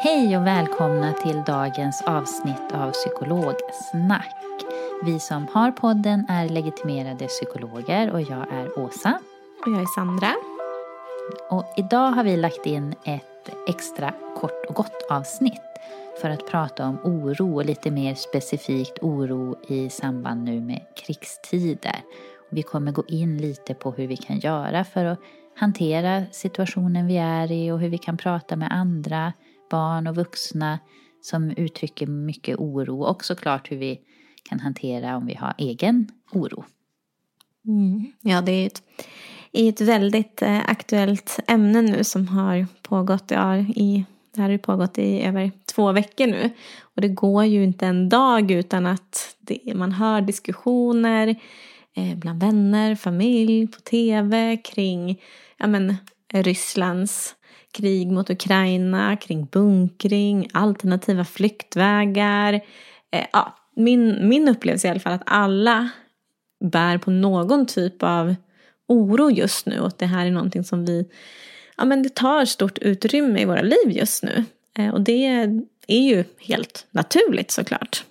Hej och välkomna till dagens avsnitt av Psykologsnack. Vi som har podden är legitimerade psykologer och jag är Åsa. Och jag är Sandra. Och idag har vi lagt in ett extra kort och gott avsnitt för att prata om oro och lite mer specifikt oro i samband nu med krigstider. Vi kommer gå in lite på hur vi kan göra för att hantera situationen vi är i och hur vi kan prata med andra barn och vuxna som uttrycker mycket oro och såklart hur vi kan hantera om vi har egen oro. Mm. Ja, det är ett, ett väldigt eh, aktuellt ämne nu som har pågått, ja, i, det här har pågått i över två veckor nu. Och det går ju inte en dag utan att det, man hör diskussioner eh, bland vänner, familj, på tv kring ja, men, Rysslands krig mot Ukraina, kring bunkring, alternativa flyktvägar. Eh, ja, min, min upplevelse är i alla fall att alla bär på någon typ av oro just nu och att det här är någonting som vi, ja men det tar stort utrymme i våra liv just nu. Eh, och det är ju helt naturligt såklart.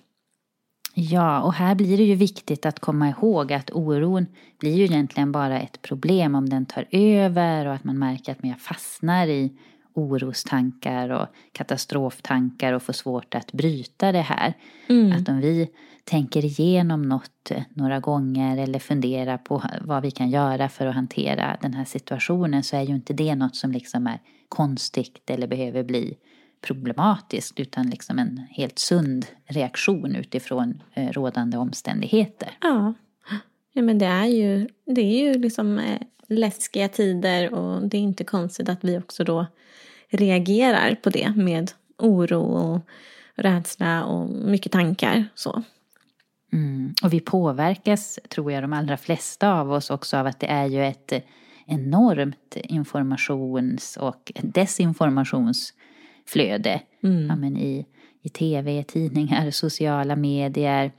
Ja, och här blir det ju viktigt att komma ihåg att oron blir ju egentligen bara ett problem om den tar över och att man märker att man fastnar i orostankar och katastroftankar och får svårt att bryta det här. Mm. Att om vi tänker igenom något några gånger eller funderar på vad vi kan göra för att hantera den här situationen så är ju inte det något som liksom är konstigt eller behöver bli problematiskt utan liksom en helt sund reaktion utifrån eh, rådande omständigheter. Ja. ja, men det är ju, det är ju liksom eh, läskiga tider och det är inte konstigt att vi också då reagerar på det med oro och rädsla och mycket tankar. Så. Mm. Och vi påverkas, tror jag, de allra flesta av oss också av att det är ju ett enormt informations och desinformationsflöde. Mm. Ja, men i, I tv, tidningar, sociala medier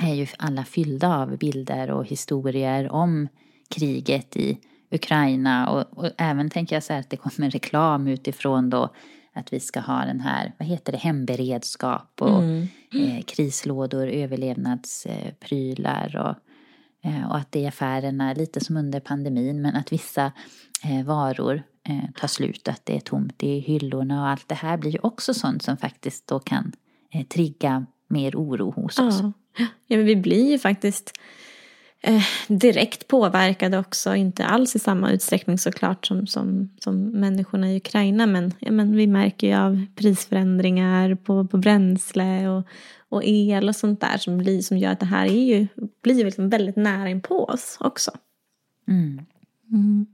är ju alla fyllda av bilder och historier om kriget i Ukraina och, och även tänker jag så här att det kommer reklam utifrån då att vi ska ha den här, vad heter det, hemberedskap och mm. eh, krislådor, överlevnadsprylar och, Eh, och att det är affärerna lite som under pandemin men att vissa eh, varor eh, tar slut, att det är tomt i hyllorna och allt det här blir ju också sånt som faktiskt då kan trigga mer oro hos oss. Ja, men vi blir ju faktiskt eh, direkt påverkade också, inte alls i samma utsträckning såklart som, som, som människorna i Ukraina. Men, ja, men vi märker ju av prisförändringar på, på bränsle och, och el och sånt där som, blir, som gör att det här är ju, blir liksom väldigt nära in på oss också. Mm. Mm.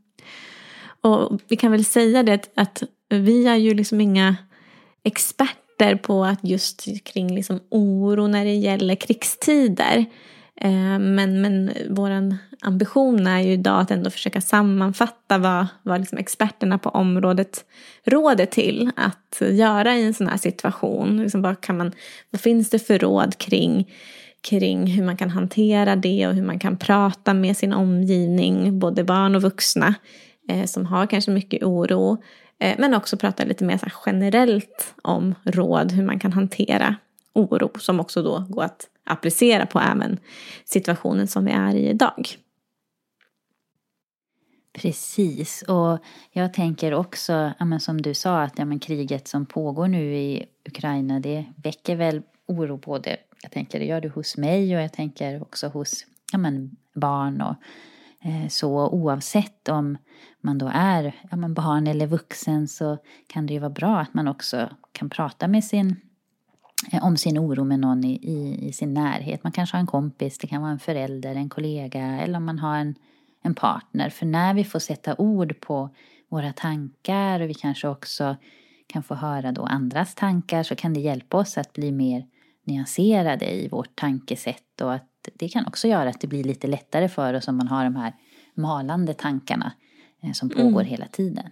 Och vi kan väl säga det att vi är ju liksom inga experter på att just kring liksom oro när det gäller krigstider. Eh, men, men vår ambition är ju idag att ändå försöka sammanfatta vad, vad liksom experterna på området råder till att göra i en sån här situation. Liksom vad, kan man, vad finns det för råd kring, kring hur man kan hantera det och hur man kan prata med sin omgivning, både barn och vuxna eh, som har kanske mycket oro. Eh, men också prata lite mer så generellt om råd hur man kan hantera oro som också då går att applicera på även situationen som vi är i idag. Precis, och jag tänker också, ja, som du sa, att ja, men kriget som pågår nu i Ukraina, det väcker väl oro både, jag tänker det gör det hos mig och jag tänker också hos ja, men barn och eh, så oavsett om man då är ja, men barn eller vuxen så kan det ju vara bra att man också kan prata med sin om sin oro med någon i, i, i, sin närhet. Man kanske har en kompis, det kan vara en förälder, en kollega eller om man har en, en partner. För när vi får sätta ord på våra tankar och vi kanske också kan få höra då andras tankar så kan det hjälpa oss att bli mer nyanserade i vårt tankesätt och att det kan också göra att det blir lite lättare för oss om man har de här malande tankarna eh, som pågår mm. hela tiden.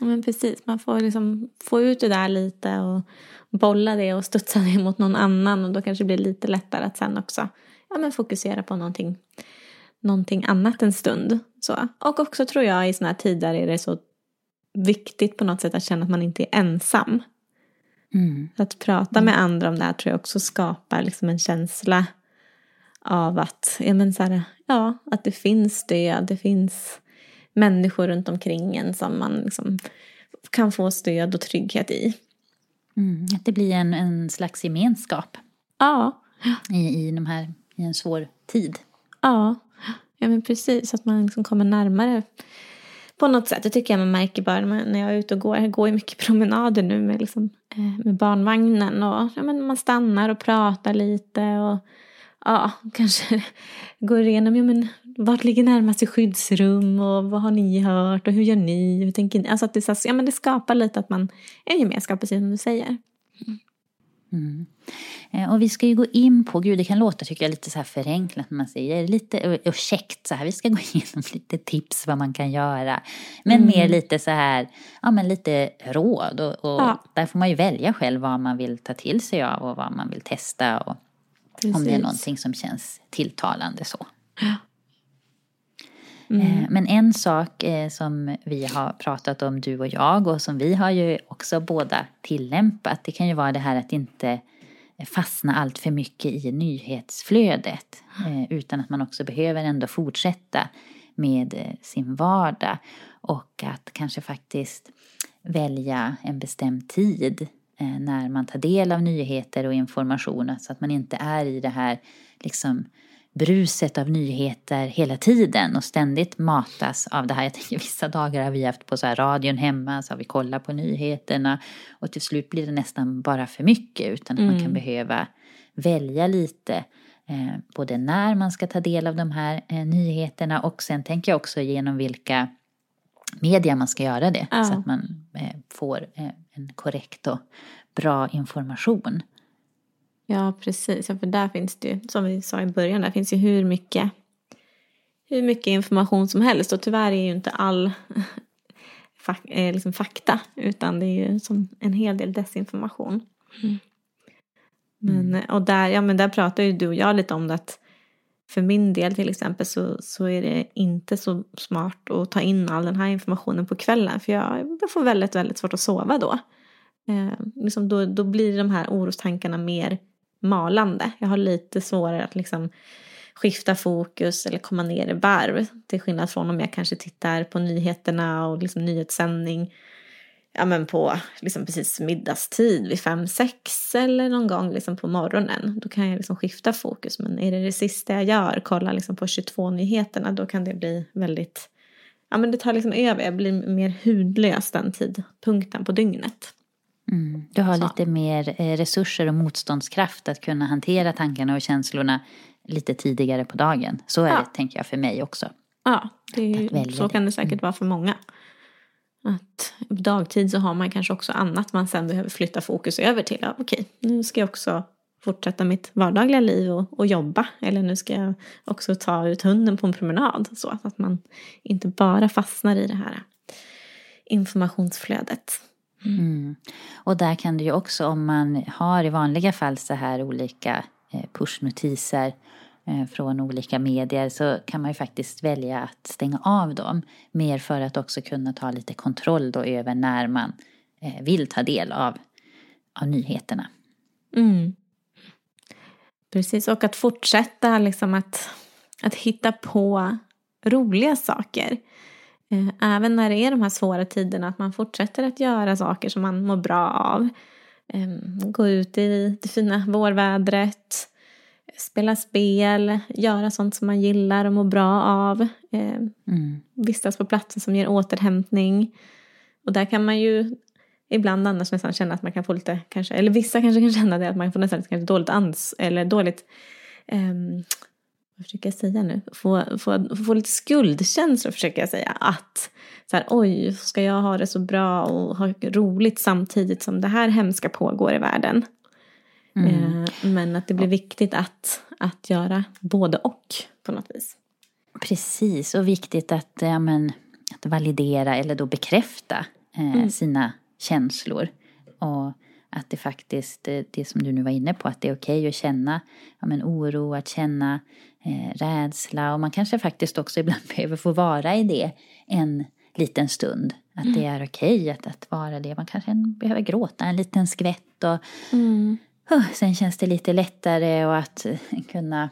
Men precis, man får liksom få ut det där lite och bolla det och studsa det mot någon annan och då kanske det blir lite lättare att sen också ja, men fokusera på någonting, någonting annat en stund. Så. Och också tror jag i sådana här tider är det så viktigt på något sätt att känna att man inte är ensam. Mm. Att prata med andra om det här tror jag också skapar liksom en känsla av att, ja, men så här, ja, att det finns stöd, det finns människor runt omkring en som man liksom kan få stöd och trygghet i. Mm, att det blir en, en slags gemenskap. Ja. I, i, de här, I en svår tid. Ja, ja men precis. Att man liksom kommer närmare på något sätt. Det tycker jag man märker bara när jag är ute och går. Jag går ju mycket promenader nu med, liksom, eh, med barnvagnen. Och, ja, men man stannar och pratar lite. Och ja, kanske går igenom ja, men, vart ligger närmaste skyddsrum och vad har ni hört och hur gör ni? Hur tänker ni? Alltså att det, så, ja, men det skapar lite att man är en gemenskap, precis som du säger. Mm. Eh, och vi ska ju gå in på, gud det kan låta tycker jag lite så här förenklat när man säger lite ursäkt så här, vi ska gå igenom lite tips vad man kan göra. Men mm. mer lite så här, ja men lite råd och, och ja. där får man ju välja själv vad man vill ta till sig av och vad man vill testa och Precis. om det är någonting som känns tilltalande så. Ja. Mm. Eh, men en sak eh, som vi har pratat om du och jag och som vi har ju också båda tillämpat det kan ju vara det här att inte fastna allt för mycket i nyhetsflödet eh, utan att man också behöver ändå fortsätta med sin vardag och att kanske faktiskt välja en bestämd tid när man tar del av nyheter och information så att man inte är i det här liksom bruset av nyheter hela tiden och ständigt matas av det här. Jag tänker vissa dagar har vi haft på så här radion hemma så har vi kollat på nyheterna och till slut blir det nästan bara för mycket utan att mm. man kan mm. behöva välja lite eh, både när man ska ta del av de här eh, nyheterna och sen tänker jag också genom vilka media man ska göra det ja. så att man eh, får eh, en korrekt och bra information. Ja, precis. För där finns det ju, som vi sa i början, där finns ju hur mycket, hur mycket information som helst. Och tyvärr är ju inte all fak, eh, liksom fakta, utan det är ju som en hel del desinformation. Mm. Men, mm. och där, ja, men där pratar ju du och jag lite om det att för min del till exempel så, så är det inte så smart att ta in all den här informationen på kvällen. För jag, jag får väldigt, väldigt svårt att sova då. Eh, liksom då, då blir de här orostankarna mer malande. Jag har lite svårare att liksom skifta fokus eller komma ner i varv. Till skillnad från om jag kanske tittar på nyheterna och liksom nyhetssändning ja, men på liksom precis middagstid vid fem sex eller någon gång liksom på morgonen. Då kan jag liksom skifta fokus. Men är det det sista jag gör, kolla liksom på 22-nyheterna, då kan det bli väldigt... Ja, men det tar liksom över. Jag blir mer hudlös den tidpunkten på dygnet. Mm. Du har så. lite mer eh, resurser och motståndskraft att kunna hantera tankarna och känslorna lite tidigare på dagen. Så är ja. det, tänker jag, för mig också. Ja, är, så kan det säkert mm. vara för många. Att dagtid så har man kanske också annat man sen behöver flytta fokus över till. Ja, okej, nu ska jag också fortsätta mitt vardagliga liv och, och jobba. Eller nu ska jag också ta ut hunden på en promenad. Så att man inte bara fastnar i det här informationsflödet. Mm. Och där kan det ju också om man har i vanliga fall så här olika eh, pushnotiser Eh, från olika medier så kan man ju faktiskt välja att stänga av dem. Mer för att också kunna ta lite kontroll då över när man eh, vill ta del av, av nyheterna. Mm. Precis, och att fortsätta liksom att, att hitta på roliga saker. Eh, även när det är de här svåra tiderna, att man fortsätter att göra saker som man mår bra av. Ehm, gå ut i det fina vårvädret, spela spel, göra sånt som man gillar och mår bra av. Ehm, mm. Vistas på platser som ger återhämtning. Och där kan man ju ibland annars nästan känna att man kan få lite, kanske, eller vissa kanske kan känna det, att man får nästan lite dåligt ans, eller dåligt, um, vad försöker jag säga nu, få, få, få lite skuldkänslor försöker jag säga. Att så här, oj, ska jag ha det så bra och ha roligt samtidigt som det här hemska pågår i världen. Mm. Uh, men att det blir viktigt att, att göra både och på något vis. Precis, och viktigt att, ja, men, att validera eller då bekräfta eh, mm. sina känslor. Och att det faktiskt, eh, det som du nu var inne på, att det är okej okay att känna ja, men oro, att känna eh, rädsla och man kanske faktiskt också ibland behöver få vara i det en liten stund. Att mm. det är okej okay att, att vara det. Man kanske behöver gråta en liten skvätt och mm. Sen känns det lite lättare och att uh, kunna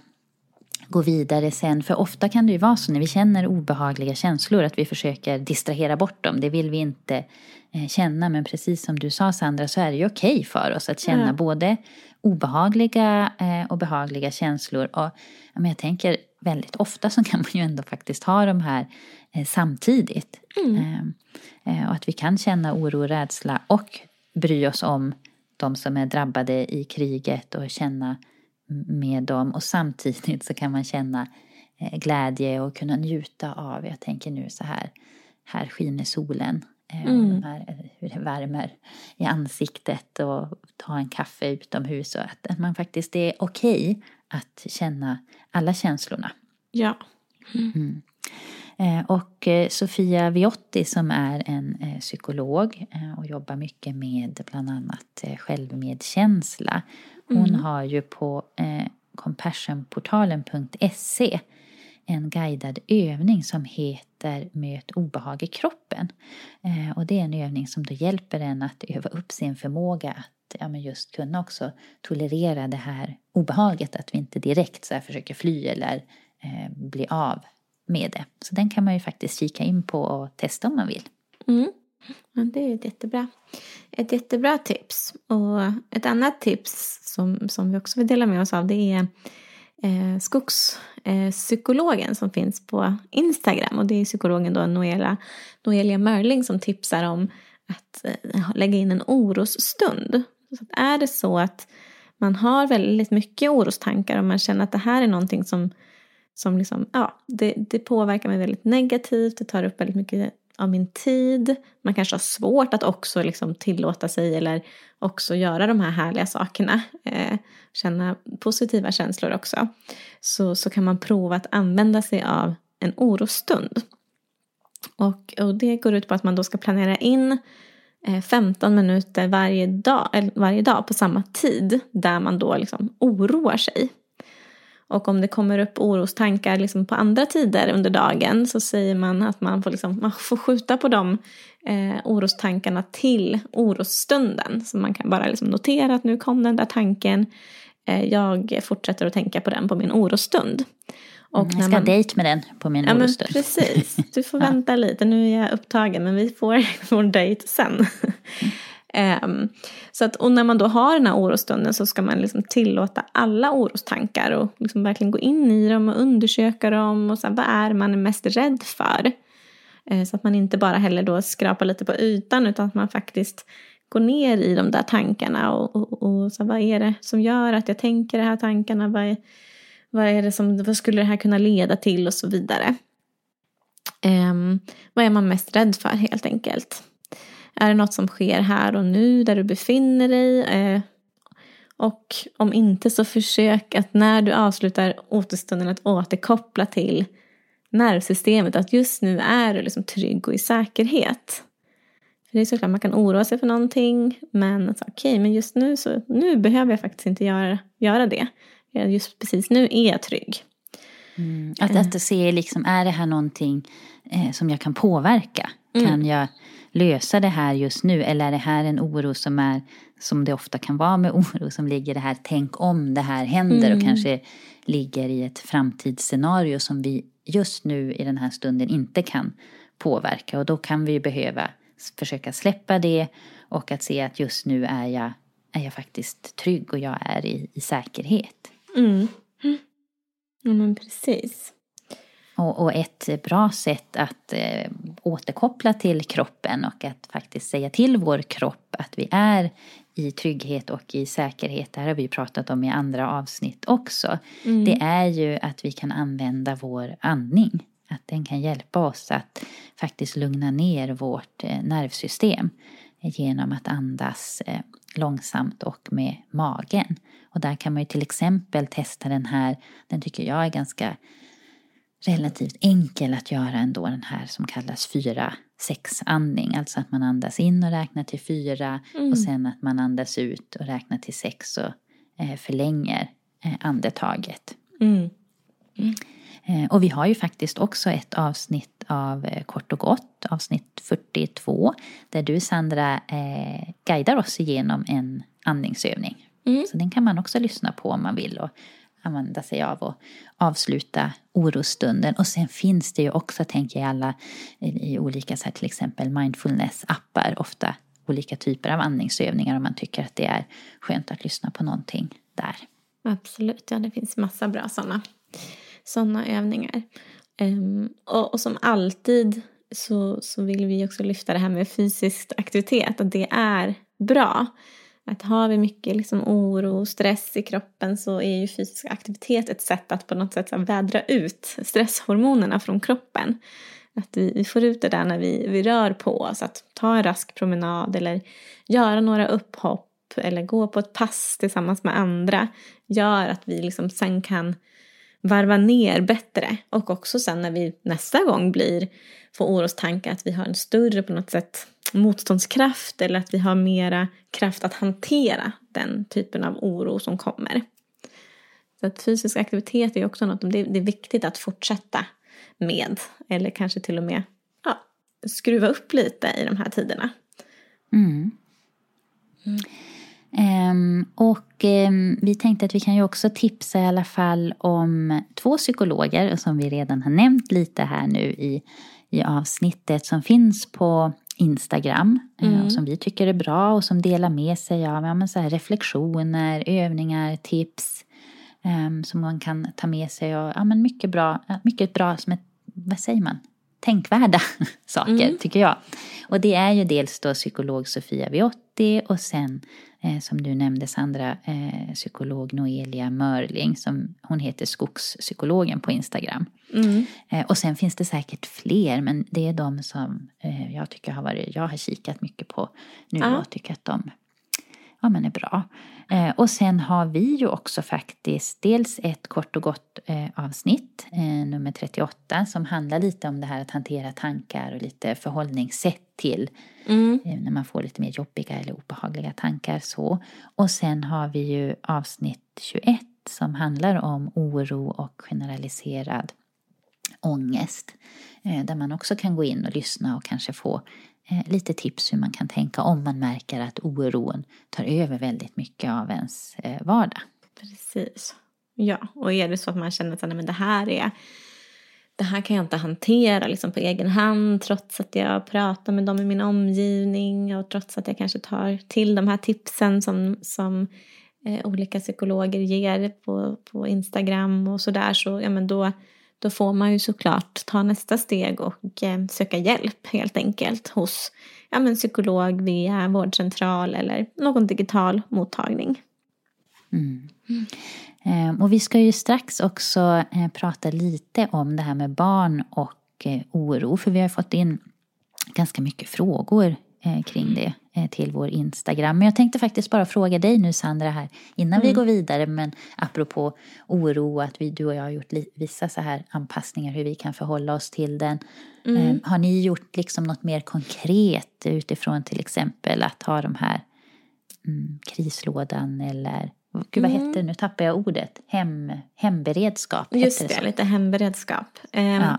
gå vidare sen. För ofta kan det ju vara så när vi känner obehagliga känslor att vi försöker distrahera bort dem. Det vill vi inte eh, känna. Men precis som du sa Sandra så är det ju okej okay för oss att känna mm. både obehagliga eh, och behagliga känslor. Och men jag tänker väldigt ofta så kan man ju ändå faktiskt ha de här eh, samtidigt. Mm. och att vi kan känna oro och rädsla och bry oss om de som är drabbade i kriget och känna med dem och samtidigt så kan man känna eh, glädje och kunna njuta av, jag tänker nu så här, här skiner solen. Eh, mm. Här, eh, hur det värmer i ansiktet och ta en kaffe utomhus och att man faktiskt är okej okay att känna alla känslorna. Ja. Mm. Mm. Och Sofia Viotti som är en psykolog och jobbar mycket med bland annat självmedkänsla hon mm. har ju på eh, compassionportalen.se en guidad övning som heter Möt obehag i kroppen. Eh, och det är en övning som då hjälper en att öva upp sin förmåga att ja, men just kunna också tolerera det här obehaget. Att vi inte direkt så försöker fly eller eh, bli av med det. Så den kan man ju faktiskt kika in på och testa om man vill. Mm. Ja, det är ett jättebra, ett jättebra tips. Och ett annat tips som, som vi också vill dela med oss av det är eh, skogspsykologen eh, som finns på Instagram. Och det är psykologen då Noelia, Noelia Mörling som tipsar om att eh, lägga in en orosstund. Så att är det så att man har väldigt mycket orostankar och man känner att det här är någonting som, som liksom, ja, det, det påverkar mig väldigt negativt, det tar upp väldigt mycket av min tid. Man kanske har svårt att också liksom tillåta sig eller också göra de här härliga sakerna. Eh, känna positiva känslor också. Så, så kan man prova att använda sig av en orostund. Och, och det går ut på att man då ska planera in eh, 15 minuter varje dag, varje dag på samma tid där man då liksom oroar sig. Och om det kommer upp orostankar liksom på andra tider under dagen så säger man att man får, liksom, man får skjuta på de eh, orostankarna till orosstunden. Så man kan bara liksom notera att nu kom den där tanken. Eh, jag fortsätter att tänka på den på min orostund. Och mm, jag ska man... dejt med den på min ja, orostund. Men precis, du får vänta lite. Nu är jag upptagen men vi får vår dejt sen. Um, så att, och när man då har den här orostunden så ska man liksom tillåta alla orostankar och liksom verkligen gå in i dem och undersöka dem och så här, vad är man mest rädd för? Uh, så att man inte bara heller då skrapar lite på ytan utan att man faktiskt går ner i de där tankarna och, och, och så här, vad är det som gör att jag tänker de här tankarna? Vad, är, vad, är det som, vad skulle det här kunna leda till och så vidare? Um, vad är man mest rädd för helt enkelt? Är det något som sker här och nu där du befinner dig? Eh, Och om inte så försök att när du avslutar återstunden att återkoppla till nervsystemet. Att just nu är du liksom trygg och i säkerhet. För det är såklart man kan oroa sig för någonting. Men okej, okay, men just nu så nu behöver jag faktiskt inte göra, göra det. Just precis nu är jag trygg. Mm. Att, att se liksom, är det här någonting eh, som jag kan påverka? Mm. Kan jag lösa det här just nu? Eller är det här en oro som är, som det ofta kan vara med oro, som ligger det här, tänk om det här händer mm. och kanske ligger i ett framtidsscenario som vi just nu i den här stunden inte kan påverka. Och då kan vi behöva försöka släppa det och att se att just nu är jag, är jag faktiskt trygg och jag är i, i säkerhet. Mm. Ja, men precis. Och, och, ett bra sätt att eh, återkoppla till kroppen och att faktiskt säga till vår kropp att vi är i trygghet och i säkerhet, det här har vi pratat om i andra avsnitt också, mm. det är ju att vi kan använda vår andning. Att den kan hjälpa oss att faktiskt lugna ner vårt eh, nervsystem genom att andas eh, långsamt och med magen. Och där kan man ju till exempel testa den här, den tycker jag är ganska relativt enkel att göra ändå, den här som kallas 4-6 andning. Alltså att man andas in och räknar till fyra mm. och sen att man andas ut och räknar till sex och eh, förlänger eh, andetaget. Mm. Mm. Eh, och vi har ju faktiskt också ett avsnitt av eh, Kort och gott, avsnitt 42, där du Sandra eh, guidar oss igenom en andningsövning. Mm. Så den kan man också lyssna på om man vill och använda sig av och avsluta orostunden. Och sen finns det ju också, tänker jag, alla i olika, så här, till exempel mindfulness-appar, ofta olika typer av andningsövningar om man tycker att det är skönt att lyssna på någonting där. Absolut, ja det finns massa bra sådana såna övningar. Um, och, och, som alltid så, så vill vi också lyfta det här med fysisk aktivitet, att det är bra. Att har vi mycket liksom oro och stress i kroppen så är ju fysisk aktivitet ett sätt att på något sätt vädra ut stresshormonerna från kroppen. Att vi, vi får ut det där när vi, vi rör på oss. Att ta en rask promenad eller göra några upphopp eller gå på ett pass tillsammans med andra gör att vi liksom sen kan varva ner bättre. Och också sen när vi nästa gång blir, får orostankar att vi har en större på något sätt motståndskraft eller att vi har mera kraft att hantera den typen av oro som kommer. Så att fysisk aktivitet är också något det är viktigt att fortsätta med. Eller kanske till och med ja, skruva upp lite i de här tiderna. Mm. Mm. Um, och um, vi tänkte att vi kan ju också tipsa i alla fall om två psykologer som vi redan har nämnt lite här nu i, i avsnittet som finns på Instagram eh, mm. som vi tycker är bra och som delar med sig av ja, så här, reflektioner, övningar, tips um, som man kan ta med sig. Och, ja, men mycket bra, mycket bra som ett, vad säger man, tänkvärda saker mm. tycker jag. Och det är ju dels då psykolog Sofia Viotti och sen som du nämnde Sandra, eh, psykolog Noelia Mörling som hon heter Skogspsykologen på Instagram. Mm. Eh, och sen finns det säkert fler men det är de som eh, jag tycker har varit, jag har kikat mycket på nu ah. och tycker att de ja, men är bra. Eh, och sen har vi ju också faktiskt dels ett kort och gott eh, avsnitt, eh, nummer 38, som handlar lite om det här att hantera tankar och lite förhållningssätt till mm. Eh, när man får lite mer jobbiga eller obehagliga tankar. så. Och sen har vi ju avsnitt 21 som handlar om oro och generaliserad ångest. Eh, där man också kan gå in och lyssna och kanske få Eh, lite tips hur man kan tänka om man märker att oron tar över väldigt mycket av ens eh, vardag. Precis. Ja, och är det så att man känner att men det här är det här kan jag inte hantera liksom på egen hand trots att jag pratar med dem i min omgivning och trots att jag kanske tar till de här tipsen som, som eh, olika psykologer ger på, på Instagram och sådär så ja, men då då får man ju såklart ta nästa steg och eh, söka hjälp helt enkelt hos ja, men psykolog via vårdcentral eller någon digital mottagning. Mm. Mm. och vi ska ju strax också eh, prata lite om det här med barn och eh, oro för vi har fått in ganska mycket frågor kring det till vår Instagram. Men jag tänkte faktiskt bara fråga dig nu Sandra här innan vi går vidare. Men apropå oro att vi, du och jag har gjort vissa så här anpassningar hur vi kan förhålla oss till den. Eh, har ni gjort liksom något mer konkret utifrån till exempel att ha de här mm, krislådan eller Gud vad hette det? Nu tappar jag ordet. Hem, hemberedskap. Just det, så? lite hemberedskap. Ehm, Ja.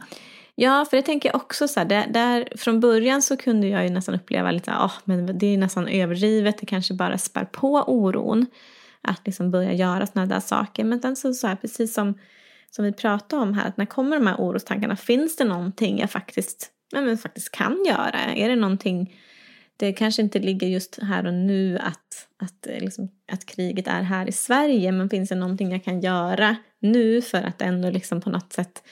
Ja, för det tänker jag också så här, där, där, från början så kunde jag ju nästan uppleva lite, ah, men det är nästan överdrivet, det kanske bara spär på oron. Att liksom börja göra sådana där saker. Men sen så, så här, precis som, som vi pratade om här, att när kommer de här orostankarna, finns det någonting jag faktiskt, ja, men faktiskt kan göra? Är det någonting, det kanske inte ligger just här och nu att, att, eh, liksom, att kriget är här i Sverige, men finns det någonting jag kan göra nu för att ändå liksom på något sätt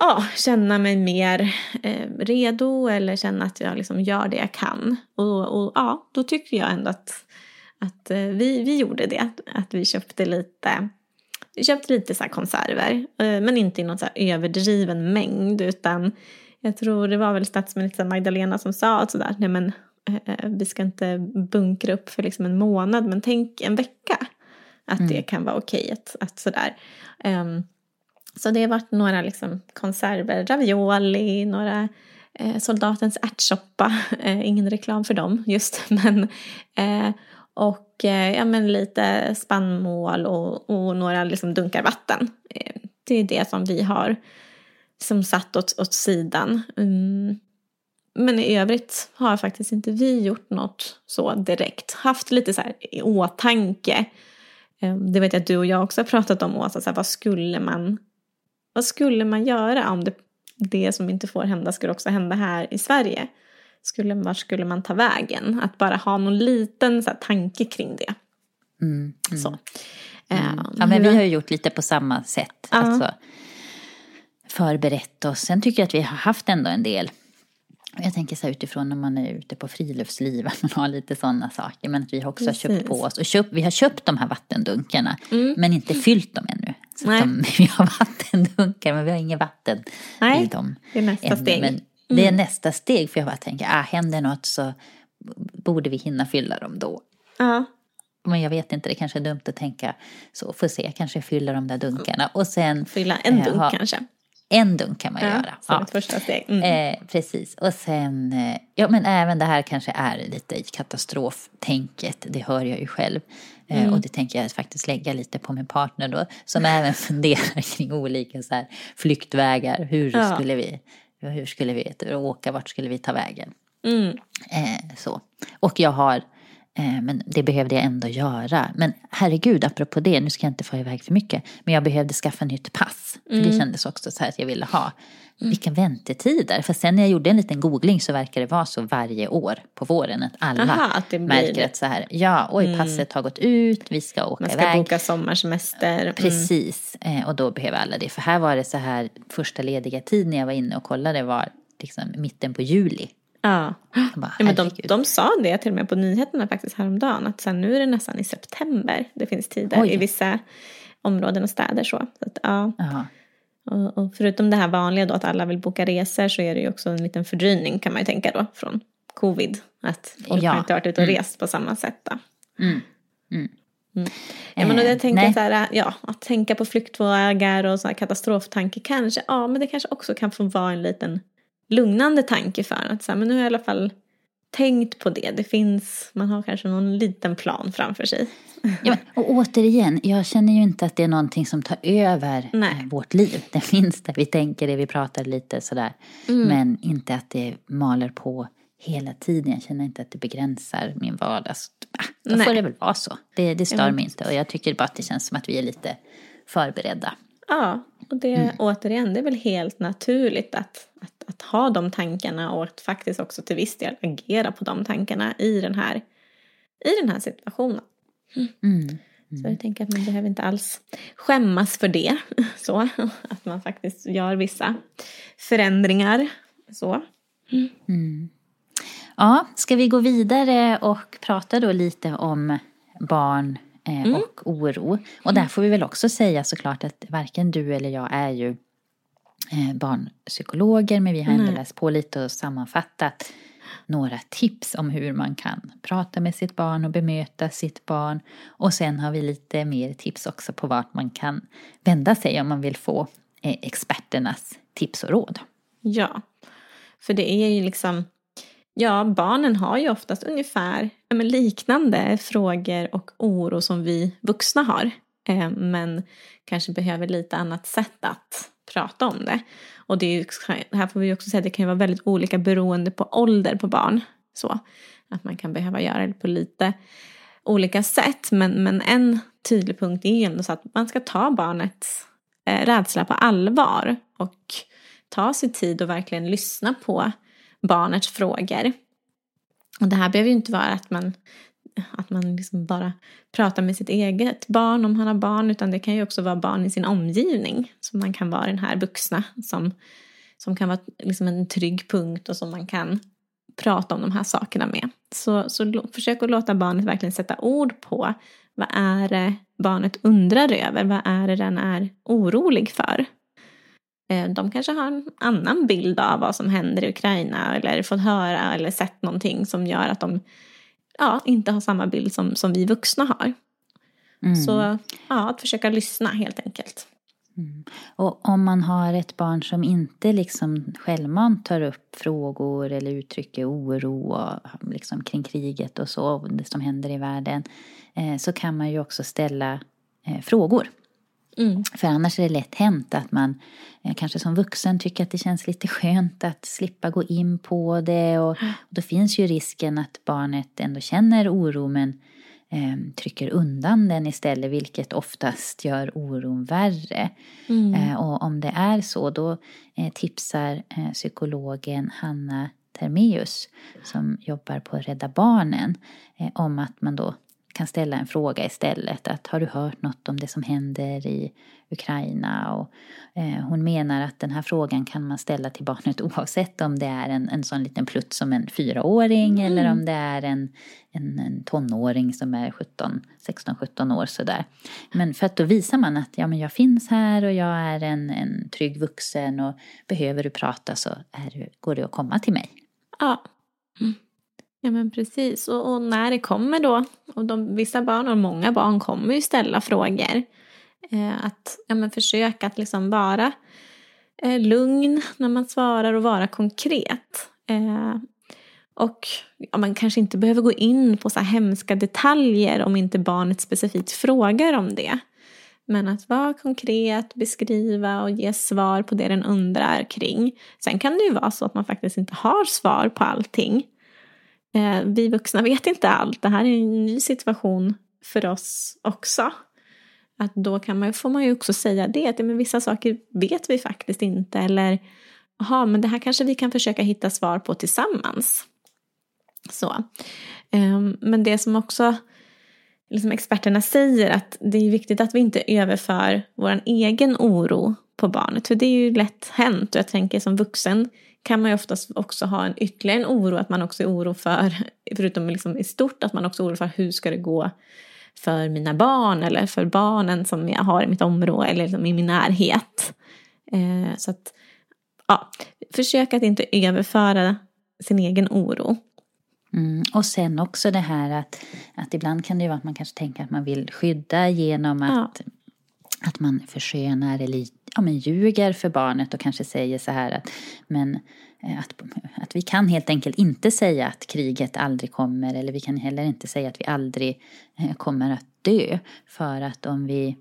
ja, känna mig mer eh, redo eller känna att jag liksom gör det jag kan. Och, och ja, då tycker jag ändå att, att eh, vi, vi gjorde det. Att vi köpte lite, vi köpte lite så konserver. Eh, men inte i någon så här överdriven mängd utan jag tror det var väl statsminister Magdalena som sa att sådär, nej men eh, vi ska inte bunkra upp för liksom en månad men tänk en vecka. Att det kan vara okej att, att sådär. Ehm, så det har varit några liksom konserver, ravioli, några eh, soldatens ärtsoppa. Eh, ingen reklam för dem just, men eh, och eh, ja, men lite spannmål och, och några liksom dunkar vatten. Eh, det är det som vi har som satt åt, åt sidan. Mm. Men i övrigt har faktiskt inte vi gjort något så direkt. Haft lite så här i åtanke. Eh, Det vet jag att du och jag också har pratat om Åsa, så här, vad skulle man vad skulle man göra om det, det som inte får hända skulle också hända här i Sverige? Skulle, var skulle man ta vägen? Att bara ha någon liten så här, tanke kring det. Mm, mm. Så. Mm. Eh, Ja, men vi har ju gjort lite på samma sätt. Ja. Alltså, förberett oss. Sen tycker jag att vi har haft ändå en del. Jag tänker så här utifrån när man är ute på friluftsliv, att man har lite sådana saker. Men att vi har också Precis. köpt på oss, och köpt, vi har köpt de här vattendunkarna, men inte fyllt dem ännu. Så Nej. de, vi har vattendunkar, men vi har inget vatten i Nej, dem. det är nästa ännu. steg. Men det är nästa steg, för jag bara tänker, ah, händer något så borde vi hinna fylla dem då. Ja, Men jag vet inte, det kanske är dumt att tänka så. Får se, kanske fylla de där dunkarna. Och sen... fylla en eh, dunk ha- kanske. En dunk kan man Ja, göra. som Ja. ett första steg. Mm. Eh, precis. Och sen, eh, ja men även det här kanske är lite i katastroftänket. Det hör jag ju själv. Eh, Mm. Och det tänker jag faktiskt lägga lite på min partner då. Som även funderar kring olika så här, flyktvägar. Hur Ja. skulle vi, hur skulle vi åka, vart skulle vi ta vägen? Mm. Eh, så. Och jag har, men det behövde jag ändå göra. Men herregud, apropå det, nu ska jag inte få iväg för mycket. Men jag behövde skaffa nytt pass. För Mm. det kändes också så här att jag ville ha. Vilka väntetider. För sen när jag gjorde en liten googling så verkar det vara så varje år på våren. Att alla Aha, att blir märker. Mm. att så här, ja, oj, passet har gått ut, vi ska åka Man ska iväg. boka sommarsemester. Mm. Precis, eh, och då behöver alla det. För här var det så här, första lediga tid när jag var inne och kollade var liksom mitten på juli. Ja. Bara, Ja, men de, de sa det till och med på nyheterna faktiskt häromdagen. Att sen nu är det nästan i september. Det finns tider Oj. i vissa områden och städer. Så. så att, ja. Och, och förutom det här vanliga då att alla vill boka resor så är det ju också en liten fördröjning kan man ju tänka då från covid. Att folk Ja. har inte varit ute och rest på samma sätt då. Mm. Mm. Mm. Ja, men Eh, jag tänker nej. så här, ja, att tänka på flyktvägar och så här katastroftanke kanske, ja men det kanske också kan få vara en liten lugnande tanke för att så här, men nu har jag i alla fall tänkt på det. Det finns, man har kanske någon liten plan framför sig. Ja, och återigen, jag känner ju inte att det är någonting som tar över Nej. eh, vårt liv. Det finns det, vi tänker det, vi pratar lite sådär. Men inte att det maler på hela tiden. Jag känner inte att det begränsar min vardag. Så, ah, Då Nej. får det väl vara så. Det, det stör men mig inte. Och jag tycker bara att det känns som att vi är lite förberedda. Ja, och det återigen, det är väl helt naturligt att, att, att ha de tankarna och att faktiskt också till viss del agera på de tankarna i den här, i den här situationen. Mm. Så jag tänker att man behöver inte alls skämmas för det. Så, att man faktiskt gör vissa förändringar. Så. Ja, ska vi gå vidare och prata då lite om barn eh, och oro. Och där får vi väl också säga såklart att varken du eller jag är ju eh, barnpsykologer men vi har ändå Nej. läst på lite och sammanfattat några tips om hur man kan prata med sitt barn och bemöta sitt barn. Och sen har vi lite mer tips också på vart man kan vända sig om man vill få eh, experternas tips och råd. Ja, för det är ju liksom, ja barnen har ju oftast ungefär men liknande frågor och oro som vi vuxna har. Eh, men kanske behöver lite annat sätt att prata om det. Och det är ju, här får vi också säga att det kan vara väldigt olika beroende på ålder på barn. Så att man kan behöva göra det på lite olika sätt. Men, men en tydlig punkt är ju ändå så att man ska ta barnets eh, rädsla på allvar. Och ta sig tid och verkligen lyssna på barnets frågor. Och det här behöver ju inte vara att man, att man liksom bara pratar med sitt eget barn om han har barn, utan det kan ju också vara barn i sin omgivning. Så man kan vara den här vuxna som, som kan vara liksom en trygg punkt och som man kan prata om de här sakerna med. Så, så försök att låta barnet verkligen sätta ord på vad är det barnet undrar över, vad är det den är orolig för. Eh, de kanske har en annan bild av vad som händer i Ukraina eller fått höra eller sett någonting som gör att de ja, inte har samma bild som, som vi vuxna har. Mm. Så ja, att försöka lyssna helt enkelt. Mm. Och om man har ett barn som inte liksom självmant tar upp frågor eller uttrycker oro och liksom kring kriget och så, och det som händer i världen, eh, så kan man ju också ställa eh, frågor. Mm. För annars är det lätt hänt att man eh, kanske som vuxen tycker att det känns lite skönt att slippa gå in på det. Och, och då finns ju risken att barnet ändå känner oro men eh, trycker undan den istället vilket oftast gör oron värre. Mm. Eh, och om det är så då eh, tipsar eh, psykologen Hanna Termeus som jobbar på Rädda Barnen eh, om att man då kan ställa en fråga istället. Att har du hört något om det som händer i Ukraina? Och, eh, hon menar att den här frågan kan man ställa till barnet oavsett om det är en, en sån liten plutt som en fyraåring mm. eller om det är en, en, en tonåring som är 16-17 år sådär. Men för att då visar man att ja, men jag finns här och jag är en, en trygg vuxen och behöver du prata så är, går det att komma till mig. Ja. Mm. Ja men precis. Och, och, när det kommer då, och de, vissa barn och många barn kommer ju ställa frågor. Eh, att ja, men försöka att liksom vara eh, lugn när man svarar och vara konkret. Eh, och ja, man kanske inte behöver gå in på så här hemska detaljer om inte barnet specifikt frågar om det. Men att vara konkret, beskriva och ge svar på det den undrar kring. Sen kan det ju vara så att man faktiskt inte har svar på allting. Eh, vi vuxna vet inte allt. Det här är en ny situation för oss också. Att då kan man, får man ju också säga det, att men vissa saker vet vi faktiskt inte. Eller, jaha, men det här kanske vi kan försöka hitta svar på tillsammans. Så. Ehm, men det som också liksom experterna säger, att det är viktigt att vi inte överför vår egen oro på barnet. För det är ju lätt hänt och jag tänker som vuxen kan man ju oftast också ha en ytterligare en oro, att man också är oro för, förutom liksom i stort, att man också är orolig för hur ska det gå för mina barn eller för barnen som jag har i mitt område eller liksom i min närhet. Eh, så att, ja, försök att inte överföra sin egen oro. Mm, och sen också det här att, att ibland kan det vara att man kanske tänker att man vill skydda genom att, ja. Att man förskönar eller ja, men ljuger för barnet och kanske säger så här att men eh, att, att vi kan helt enkelt inte säga att kriget aldrig kommer eller vi kan heller inte säga att vi aldrig eh, kommer att dö. För att om vi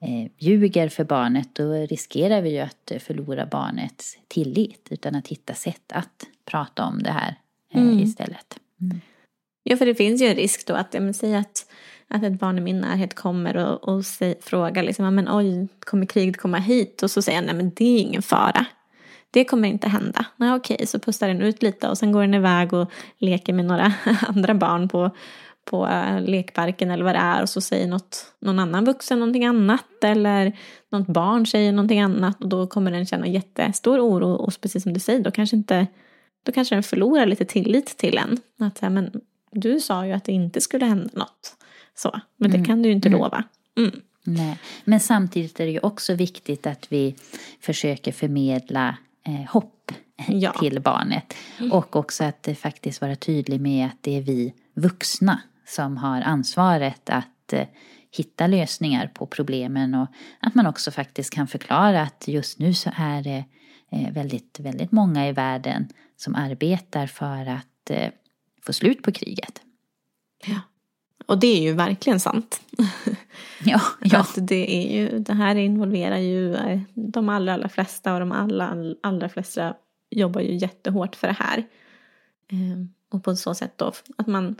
eh, ljuger för barnet då riskerar vi ju att förlora barnets tillit utan att hitta sätt att prata om det här eh, mm. istället. Mm. Ja, för det finns ju en risk då att, men, säg att att ett barn i min närhet kommer och, och säg, frågar liksom, men oj, kommer kriget komma hit? Och så säger jag, nej men det är ingen fara. Det kommer inte hända. Nej okej, så pustar den ut lite och sen går den iväg och leker med några andra barn på, på eh, lekparken eller vad det är och så säger något, någon annan vuxen någonting annat eller något barn säger någonting annat och då kommer den känna jättestor oro och precis som du säger då kanske inte då kanske den förlorar lite tillit till en. Att men du sa ju att det inte skulle hända något. Så, men det mm. kan du ju inte mm. lova. Mm. Nej. Men samtidigt är det ju också viktigt att vi försöker förmedla eh, hopp ja. till barnet. Och också att det faktiskt vara tydlig med att det är vi vuxna som har ansvaret att eh, hitta lösningar på problemen och att man också faktiskt kan förklara att just nu så är det eh, väldigt, väldigt många i världen som arbetar för att eh, få slut på kriget. Ja. Och det är ju verkligen sant. Ja, ja. Att det, är ju, det här involverar ju eh, de allra, allra flesta och de allra, allra flesta jobbar ju jättehårt för det här. Ehm, och på så sätt då att man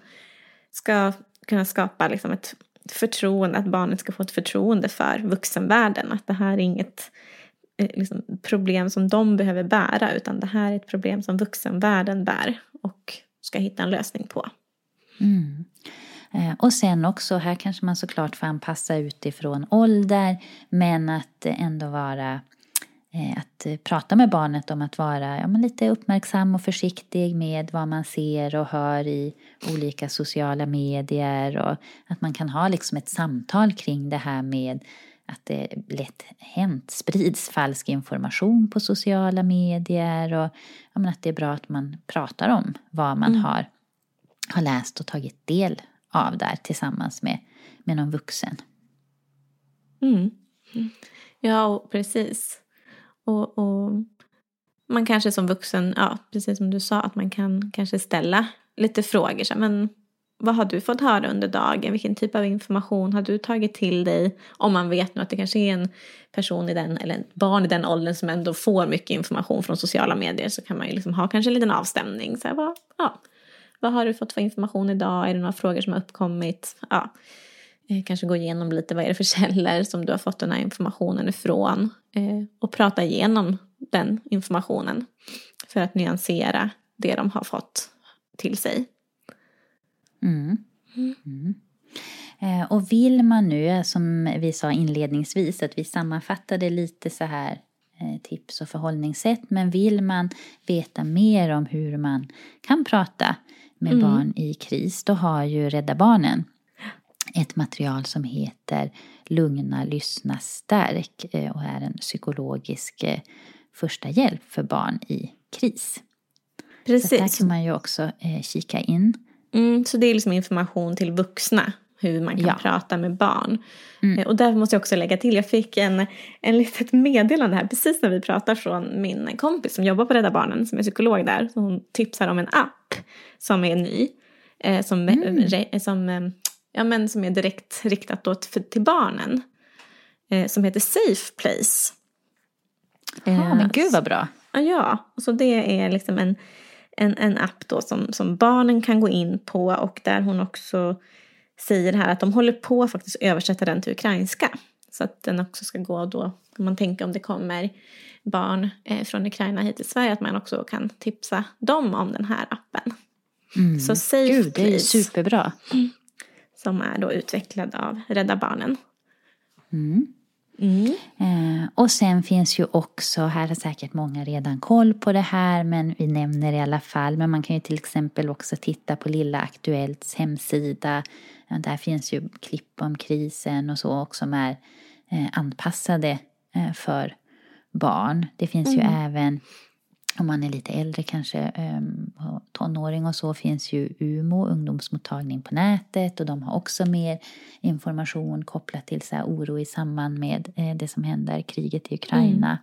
ska kunna skapa liksom ett förtroende, att barnet ska få ett förtroende för vuxenvärlden. Att det här är inget eh, liksom, problem som de behöver bära utan det här är ett problem som vuxenvärlden bär och ska hitta en lösning på. Mm. Eh, och sen också, här kanske man såklart får anpassa utifrån ålder, men att ändå vara eh, att prata med barnet om att vara ja, lite uppmärksam och försiktig med vad man ser och hör i olika sociala medier och att man kan ha liksom ett samtal kring det här med att det lätt hänt sprids falsk information på sociala medier och ja, att det är bra att man pratar om vad man mm. har, har läst och tagit del av där tillsammans med, med någon vuxen. Mm. Ja, precis. Och, och, man kanske som vuxen, ja, precis som du sa, att man kan kanske ställa lite frågor. Så, men vad har du fått höra under dagen? Vilken typ av information har du tagit till dig? Om man vet nu att det kanske är en person i den, eller ett barn i den åldern som ändå får mycket information från sociala medier så kan man ju liksom ha kanske en liten avstämning. Så här, vad, ja, vad har du fått för information idag? Är det några frågor som har uppkommit? Ja, eh, kanske gå igenom lite vad är det för källor som du har fått den här informationen ifrån. Eh, och prata igenom den informationen för att nyansera det de har fått till sig. Mm. Mm. Eh, och vill man nu, som vi sa inledningsvis, att vi sammanfattade lite så här tips och förhållningssätt. Men vill man veta mer om hur man kan prata med mm. barn i kris, då har ju Rädda Barnen ett material som heter Lugna, lyssna, stärk eh, och är en psykologisk eh, första hjälp för barn i kris. Precis. Så där kan man ju också eh, kika in. Mm, så det är liksom information till vuxna hur man kan ja. prata med barn. Mm. Eh, och där måste jag också lägga till, jag fick en, en litet meddelande här precis när vi pratar från min kompis som jobbar på Rädda Barnen som är psykolog där. Hon tipsar om en app som är ny. Eh, som, mm. re, som, eh, ja, men som är direkt riktat då till, till barnen. Eh, som heter Safe Place. Ja, eh, men gud vad bra. Ja, så det är liksom en, en, en app då som, som barnen kan gå in på och där hon också säger här att de håller på att faktiskt översätta den till ukrainska. Så att den också ska gå då, om man tänker om det kommer barn eh, från Ukraina hit till Sverige, att man också kan tipsa dem om den här appen. Mm. Så Safe Gud, det är superbra. Som är då utvecklad av Rädda Barnen. Mm. Mm. Eh, och sen finns ju också, här har säkert många redan koll på det här, men vi nämner det i alla fall. Men man kan ju till exempel också titta på Lilla Aktuellts hemsida. Där finns ju klipp om krisen och så också som är eh, anpassade eh, för barn. Det finns mm. ju även om man är lite äldre kanske, um, tonåring och så, finns ju UMO, ungdomsmottagning på nätet och de har också mer information kopplat till så oro i samband med eh, det som händer, kriget i Ukraina. Mm.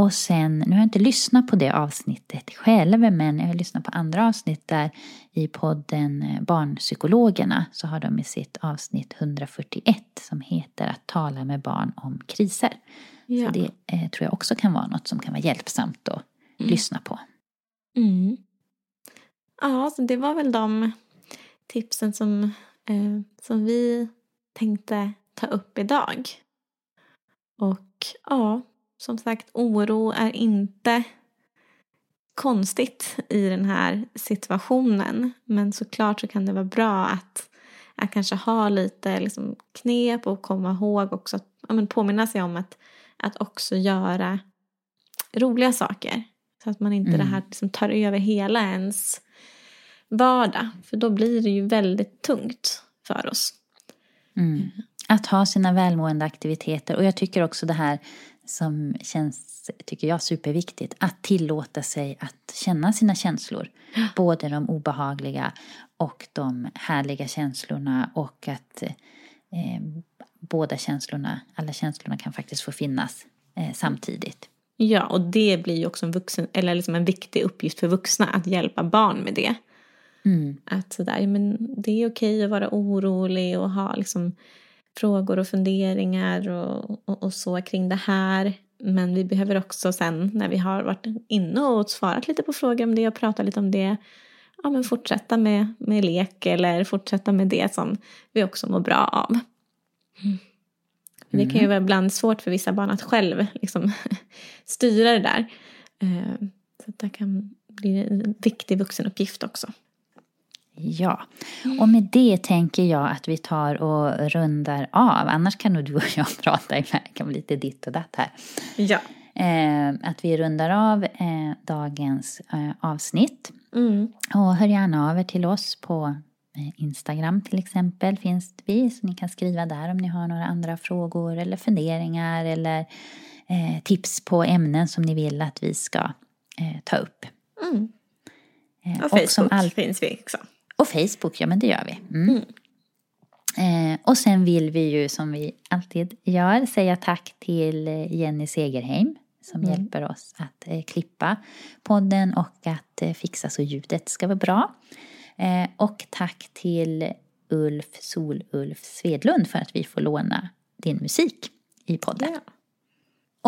Och sen, nu har jag inte lyssnat på det avsnittet själv, men jag har lyssnat på andra avsnitt där i podden eh, Barnpsykologerna så har de i sitt avsnitt 141 som heter Att tala med barn om kriser. Ja. Så det eh, tror jag också kan vara något som kan vara hjälpsamt att mm. lyssna på. Mm. Ja, så det var väl de tipsen som, eh, som vi tänkte ta upp idag. Och ja, som sagt, oro är inte konstigt i den här situationen. Men såklart så kan det vara bra att, att kanske ha lite liksom knep och komma ihåg också att ja, men påminna sig om att att också göra roliga saker. Så att man inte mm. det här liksom tar över hela ens vardag. För då blir det ju väldigt tungt för oss. Mm. Att ha sina välmående aktiviteter. Och jag tycker också det här som känns, tycker jag, superviktigt. Att tillåta sig att känna sina känslor. Både de obehagliga och de härliga känslorna. Och att eh, båda känslorna, alla känslorna kan faktiskt få finnas eh, samtidigt. Ja, och det blir ju också en, vuxen, eller liksom en viktig uppgift för vuxna att hjälpa barn med det. Mm. Att sådär, men det är okej att vara orolig och ha liksom frågor och funderingar och, och, och, så kring det här. Men vi behöver också sen när vi har varit inne och svarat lite på frågor om det och pratat lite om det ja, men fortsätta med, med lek eller fortsätta med det som vi också mår bra av. Mm. Det kan ju mm. vara ibland svårt för vissa barn att själv liksom, styra det där. Eh, så det kan bli en viktig vuxenuppgift också. Ja, och med det tänker jag att vi tar och rundar av. Annars kan nog du och jag prata om lite ditt och datt här. Ja. Eh, att vi rundar av eh, dagens eh, avsnitt. Mm. Och hör gärna av er till oss på eh, Instagram till exempel finns vi. Så ni kan skriva där om ni har några andra frågor eller funderingar eller eh, tips på ämnen som ni vill att vi ska eh, ta upp. Mm. Och Facebook och all... finns vi också. Och Facebook, ja men det gör vi. Mm. Mm. Eh, och sen vill vi ju som vi alltid gör säga tack till eh, Jenny Segerheim som mm. hjälper oss att eh, klippa podden och att eh, fixa så ljudet ska vara bra. Eh, och tack till Ulf Sol-Ulf Svedlund för att vi får låna din musik i podden. Ja.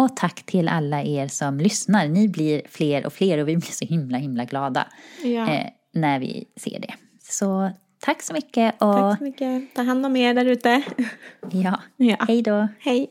Och tack till alla er som lyssnar. Ni blir fler och fler och vi blir så himla himla glada ja. eh, när vi ser det. Så tack så mycket. Och... Tack så mycket. Ta hand om er där ute. Ja. ja. Hej då. Hej.